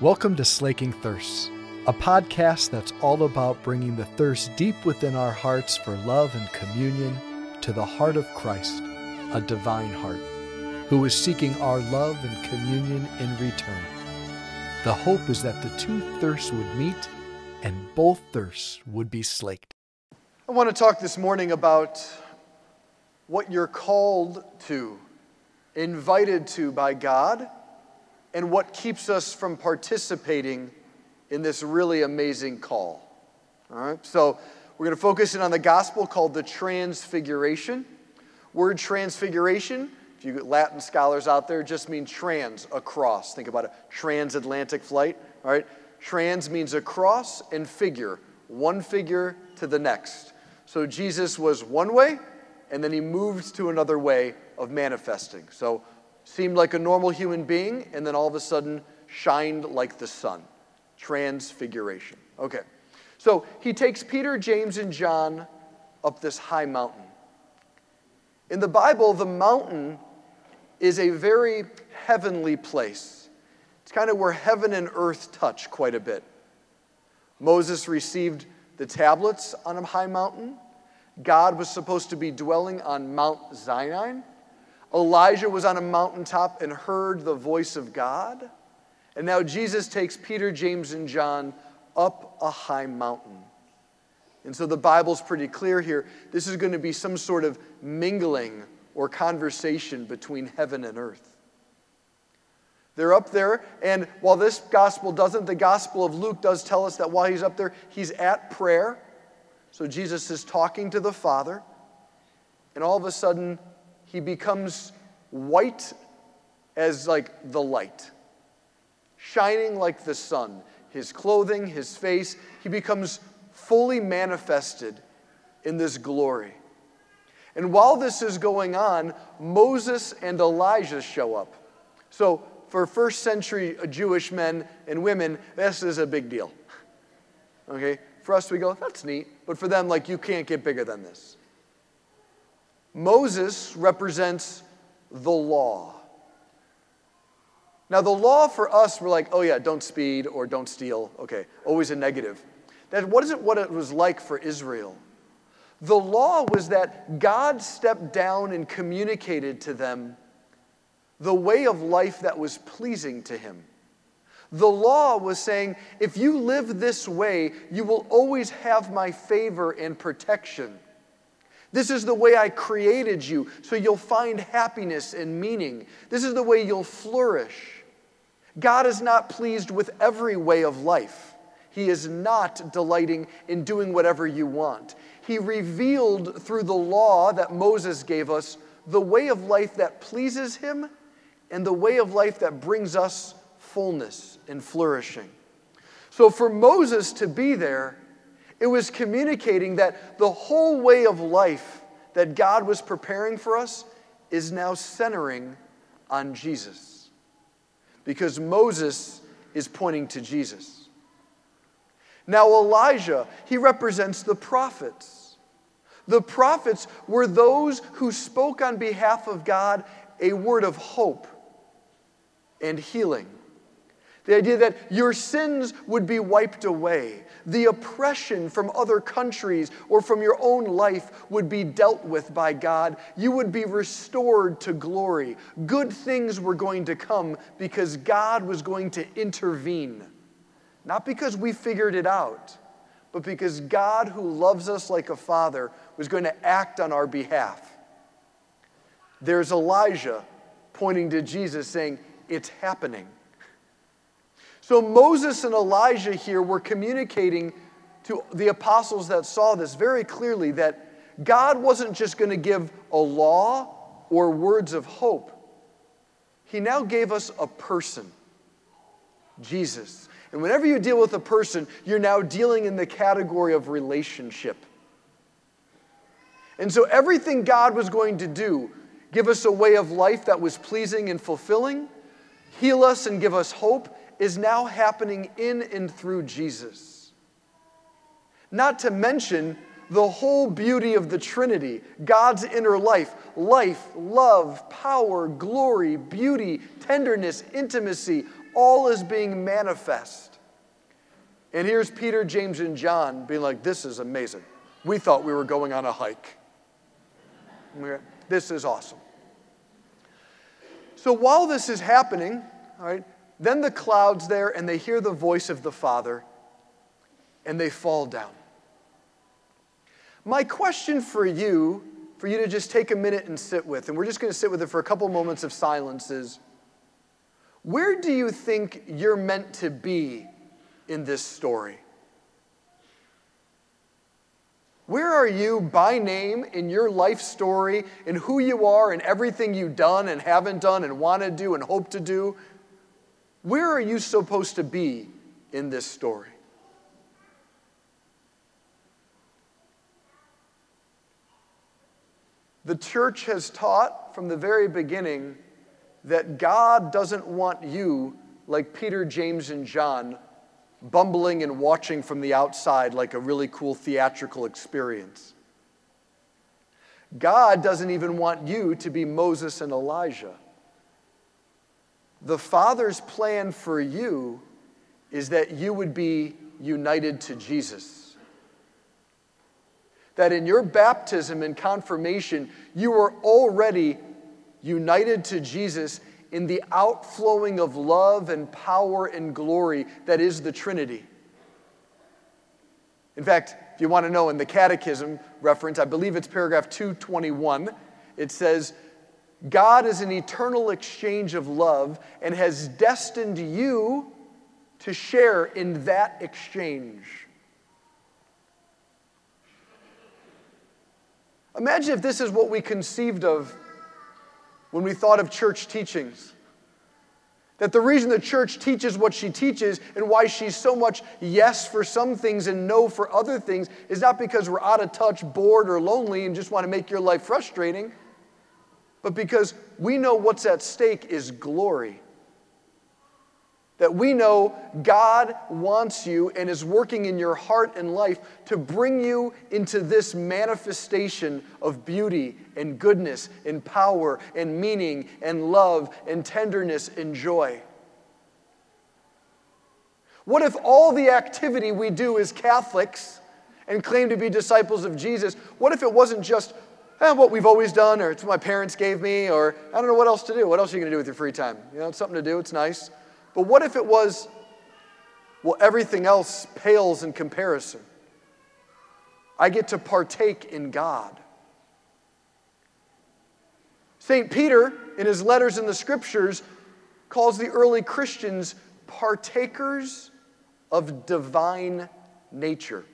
Welcome to Slaking Thirsts, a podcast that's all about bringing the thirst deep within our hearts for love and communion to the heart of Christ, a divine heart, who is seeking our love and communion in return. The hope is that the two thirsts would meet and both thirsts would be slaked. I want to talk this morning about what you're called to, invited to by God and what keeps us from participating in this really amazing call. All right, so we're going to focus in on the gospel called the Transfiguration. Word transfiguration, if you get Latin scholars out there, just means trans, across. Think about a transatlantic flight. All right, trans means across and figure, one figure to the next. So Jesus was one way, and then he moved to another way of manifesting. So seemed like a normal human being, and then all of a sudden shined like the sun. Transfiguration. Okay. So he takes Peter, James, and John up this high mountain. In the Bible, the mountain is a very heavenly place. It's kind of where heaven and earth touch quite a bit. Moses received the tablets on a high mountain. God was supposed to be dwelling on Mount Sinai. Elijah was on a mountaintop and heard the voice of God. And now Jesus takes Peter, James, and John up a high mountain. And so the Bible's pretty clear here. This is going to be some sort of mingling or conversation between heaven and earth. They're up there, and while this gospel doesn't, the gospel of Luke does tell us that while he's up there, he's at prayer. So Jesus is talking to the Father, and all of a sudden, he becomes white as like the light, shining like the sun. His clothing, his face, he becomes fully manifested in this glory. And while this is going on, Moses and Elijah show up. So, for first century Jewish men and women, this is a big deal. Okay? For us, we go, that's neat. But for them, like, you can't get bigger than this. Moses represents the law. Now, the law for us, we're like, oh yeah, don't speed or don't steal. Okay, always a negative. That wasn't what it was like for Israel. The law was that God stepped down and communicated to them the way of life that was pleasing to Him. The law was saying, if you live this way, you will always have my favor and protection. This is the way I created you, so you'll find happiness and meaning. This is the way you'll flourish. God is not pleased with every way of life. He is not delighting in doing whatever you want. He revealed through the law that Moses gave us the way of life that pleases Him and the way of life that brings us fullness and flourishing. So for Moses to be there, it was communicating that the whole way of life that God was preparing for us is now centering on Jesus. Because Moses is pointing to Jesus. Now, Elijah, he represents the prophets. The prophets were those who spoke on behalf of God a word of hope and healing. The idea that your sins would be wiped away, the oppression from other countries or from your own life would be dealt with by God. You would be restored to glory. Good things were going to come because God was going to intervene. Not because we figured it out, but because God, who loves us like a father, was going to act on our behalf. There's Elijah pointing to Jesus saying, It's happening. So Moses and Elijah here were communicating to the apostles that saw this very clearly that God wasn't just going to give a law or words of hope. He now gave us a person, Jesus. And whenever you deal with a person, you're now dealing in the category of relationship. And so everything God was going to do, give us a way of life that was pleasing and fulfilling, heal us and give us hope, is now happening in and through Jesus. Not to mention the whole beauty of the Trinity, God's inner life life, love, power, glory, beauty, tenderness, intimacy, all is being manifest. And here's Peter, James, and John being like, This is amazing. We thought we were going on a hike. This is awesome. So while this is happening, all right, then the cloud's there and they hear the voice of the Father and they fall down. My question for you, for you to just take a minute and sit with, and we're just going to sit with it for a couple moments of silence, is where do you think you're meant to be in this story? Where are you by name in your life story, in who you are, and everything you've done and haven't done and want to do and hope to do? Where are you supposed to be in this story? The church has taught from the very beginning that God doesn't want you, like Peter, James, and John, bumbling and watching from the outside like a really cool theatrical experience. God doesn't even want you to be Moses and Elijah. The Father's plan for you is that you would be united to Jesus. That in your baptism and confirmation, you are already united to Jesus in the outflowing of love and power and glory that is the Trinity. In fact, if you want to know in the Catechism reference, I believe it's paragraph 221, it says, God is an eternal exchange of love and has destined you to share in that exchange. Imagine if this is what we conceived of when we thought of church teachings. That the reason the church teaches what she teaches and why she's so much yes for some things and no for other things is not because we're out of touch, bored, or lonely and just want to make your life frustrating, but because we know what's at stake is glory. That we know God wants you and is working in your heart and life to bring you into this manifestation of beauty and goodness and power and meaning and love and tenderness and joy. What if all the activity we do as Catholics and claim to be disciples of Jesus, what if it wasn't just eh, what we've always done or it's what my parents gave me or I don't know what else to do? What else are you going to do with your free time? You know, it's something to do, it's nice. But what if it was, well, everything else pales in comparison? I get to partake in God. St. Peter, in his letters in the scriptures, calls the early Christians partakers of divine nature.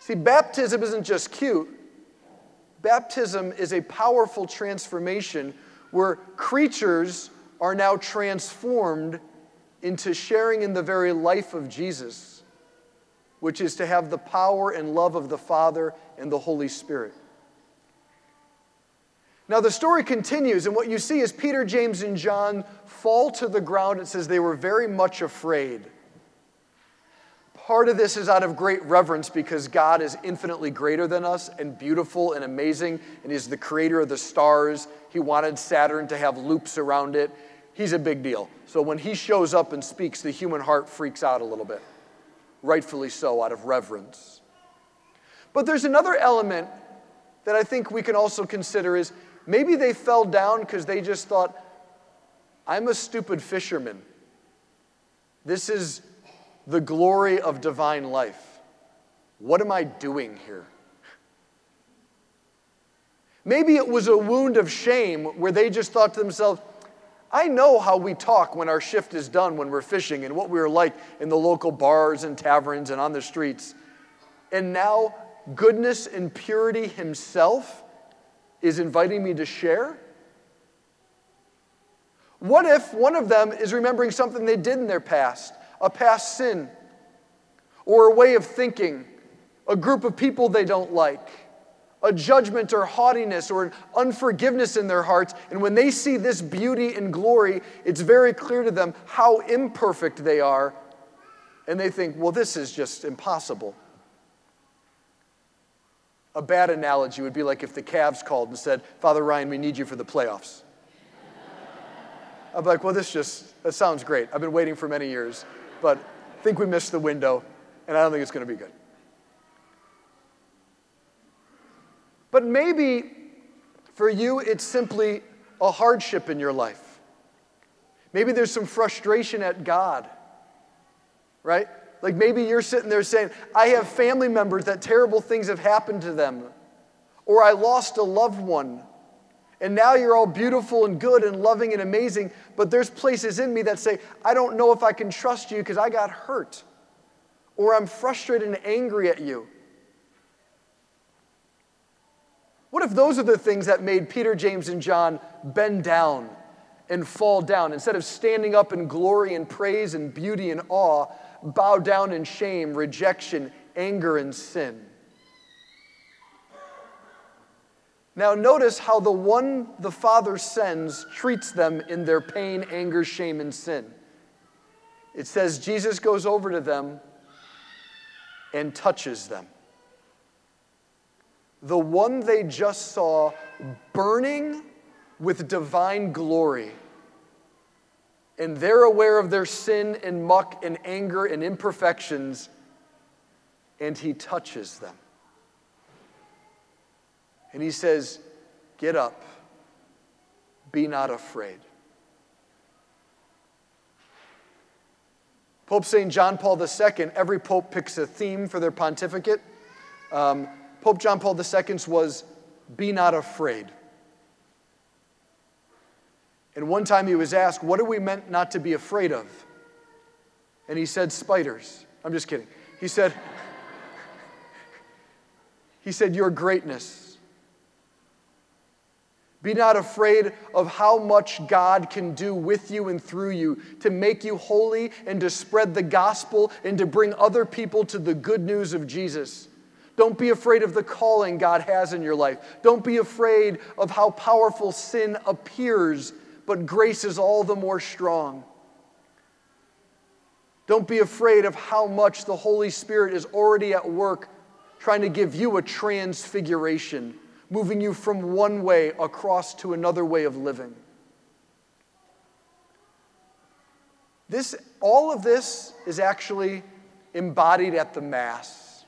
See, baptism isn't just cute. Baptism is a powerful transformation where creatures are now transformed into sharing in the very life of Jesus, which is to have the power and love of the Father and the Holy Spirit. Now, the story continues, and what you see is Peter, James, and John fall to the ground. It says they were very much afraid. Part of this is out of great reverence because God is infinitely greater than us and beautiful and amazing, and He's the creator of the stars. He wanted Saturn to have loops around it, he's a big deal. So when he shows up and speaks, the human heart freaks out a little bit, rightfully so, out of reverence. But there's another element that I think we can also consider is maybe they fell down because they just thought, I'm a stupid fisherman. This is the glory of divine life. What am I doing here? Maybe it was a wound of shame where they just thought to themselves, I know how we talk when our shift is done when we're fishing and what we are like in the local bars and taverns and on the streets. And now, goodness and purity Himself is inviting me to share? What if one of them is remembering something they did in their past, a past sin, or a way of thinking, a group of people they don't like? a judgment or haughtiness or an unforgiveness in their hearts. And when they see this beauty and glory, it's very clear to them how imperfect they are. And they think, well, this is just impossible. A bad analogy would be like if the Cavs called and said, Father Ryan, we need you for the playoffs. I'm like, well, this just, that sounds great. I've been waiting for many years, but I think we missed the window, and I don't think it's going to be good. But maybe for you, it's simply a hardship in your life. Maybe there's some frustration at God, right? Like maybe you're sitting there saying, I have family members that terrible things have happened to them, or I lost a loved one. And now you're all beautiful and good and loving and amazing, but there's places in me that say, I don't know if I can trust you because I got hurt, or I'm frustrated and angry at you. What if those are the things that made Peter, James, and John bend down and fall down? Instead of standing up in glory and praise and beauty and awe, bow down in shame, rejection, anger, and sin. Now, notice how the one the Father sends treats them in their pain, anger, shame, and sin. It says Jesus goes over to them and touches them. The one they just saw burning with divine glory and they're aware of their sin and muck and anger and imperfections, and he touches them. And he says, Get up, be not afraid. Pope St. John Paul II, every pope picks a theme for their pontificate. Um, pope John Paul II's was, Be not afraid. And one time he was asked, What are we meant not to be afraid of? And he said, Spiders. I'm just kidding. He said, He said, Your greatness. Be not afraid of how much God can do with you and through you to make you holy and to spread the gospel and to bring other people to the good news of Jesus. Don't be afraid of the calling God has in your life. Don't be afraid of how powerful sin appears but grace is all the more strong. Don't be afraid of how much the Holy Spirit is already at work trying to give you a transfiguration, moving you from one way across to another way of living. This, all of this is actually embodied at the Mass.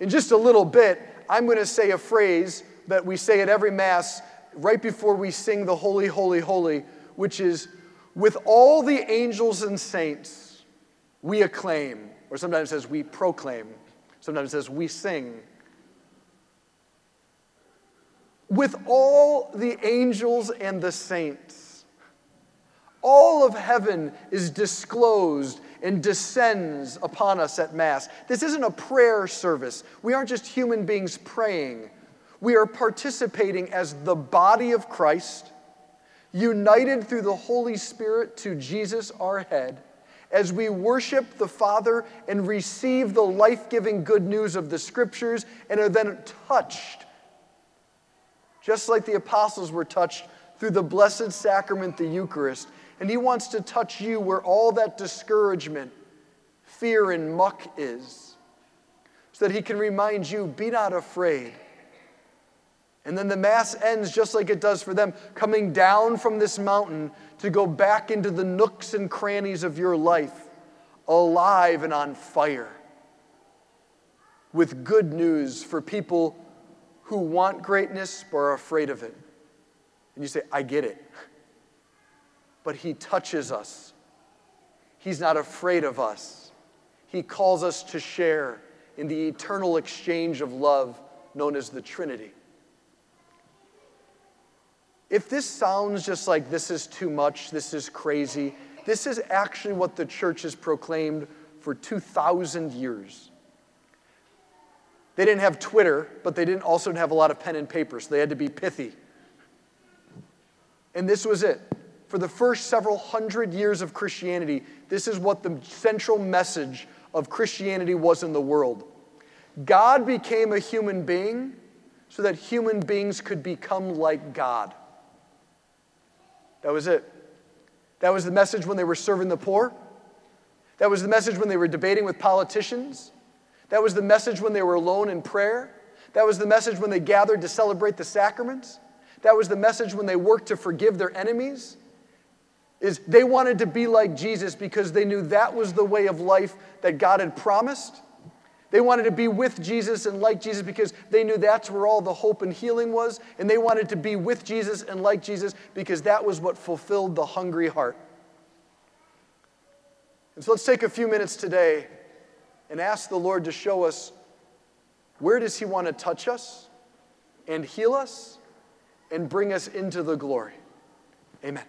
In just a little bit, I'm going to say a phrase that we say at every Mass right before we sing the Holy, Holy, Holy, which is, with all the angels and saints, we acclaim. Or sometimes it says we proclaim. Sometimes it says we sing. With all the angels and the saints, all of heaven is disclosed and descends upon us at Mass. This isn't a prayer service. We aren't just human beings praying. We are participating as the body of Christ, united through the Holy Spirit to Jesus, our head, as we worship the Father and receive the life giving good news of the Scriptures and are then touched, just like the apostles were touched through the blessed sacrament, the Eucharist. And He wants to touch you where all that discouragement, fear, and muck is, so that He can remind you be not afraid. And then the Mass ends just like it does for them, coming down from this mountain to go back into the nooks and crannies of your life, alive and on fire, with good news for people who want greatness but are afraid of it. And you say, I get it. But He touches us, He's not afraid of us. He calls us to share in the eternal exchange of love known as the Trinity. If this sounds just like this is too much, this is crazy, this is actually what the church has proclaimed for 2,000 years. They didn't have Twitter, but they didn't also have a lot of pen and paper, so they had to be pithy. And this was it. For the first several hundred years of Christianity, this is what the central message of Christianity was in the world. God became a human being so that human beings could become like God. That was it. That was the message when they were serving the poor. That was the message when they were debating with politicians. That was the message when they were alone in prayer. That was the message when they gathered to celebrate the sacraments. That was the message when they worked to forgive their enemies. Is they wanted to be like Jesus because they knew that was the way of life that God had promised. They wanted to be with Jesus and like Jesus because they knew that's where all the hope and healing was. And they wanted to be with Jesus and like Jesus because that was what fulfilled the hungry heart. And so let's take a few minutes today and ask the Lord to show us where does he want to touch us and heal us and bring us into the glory. Amen.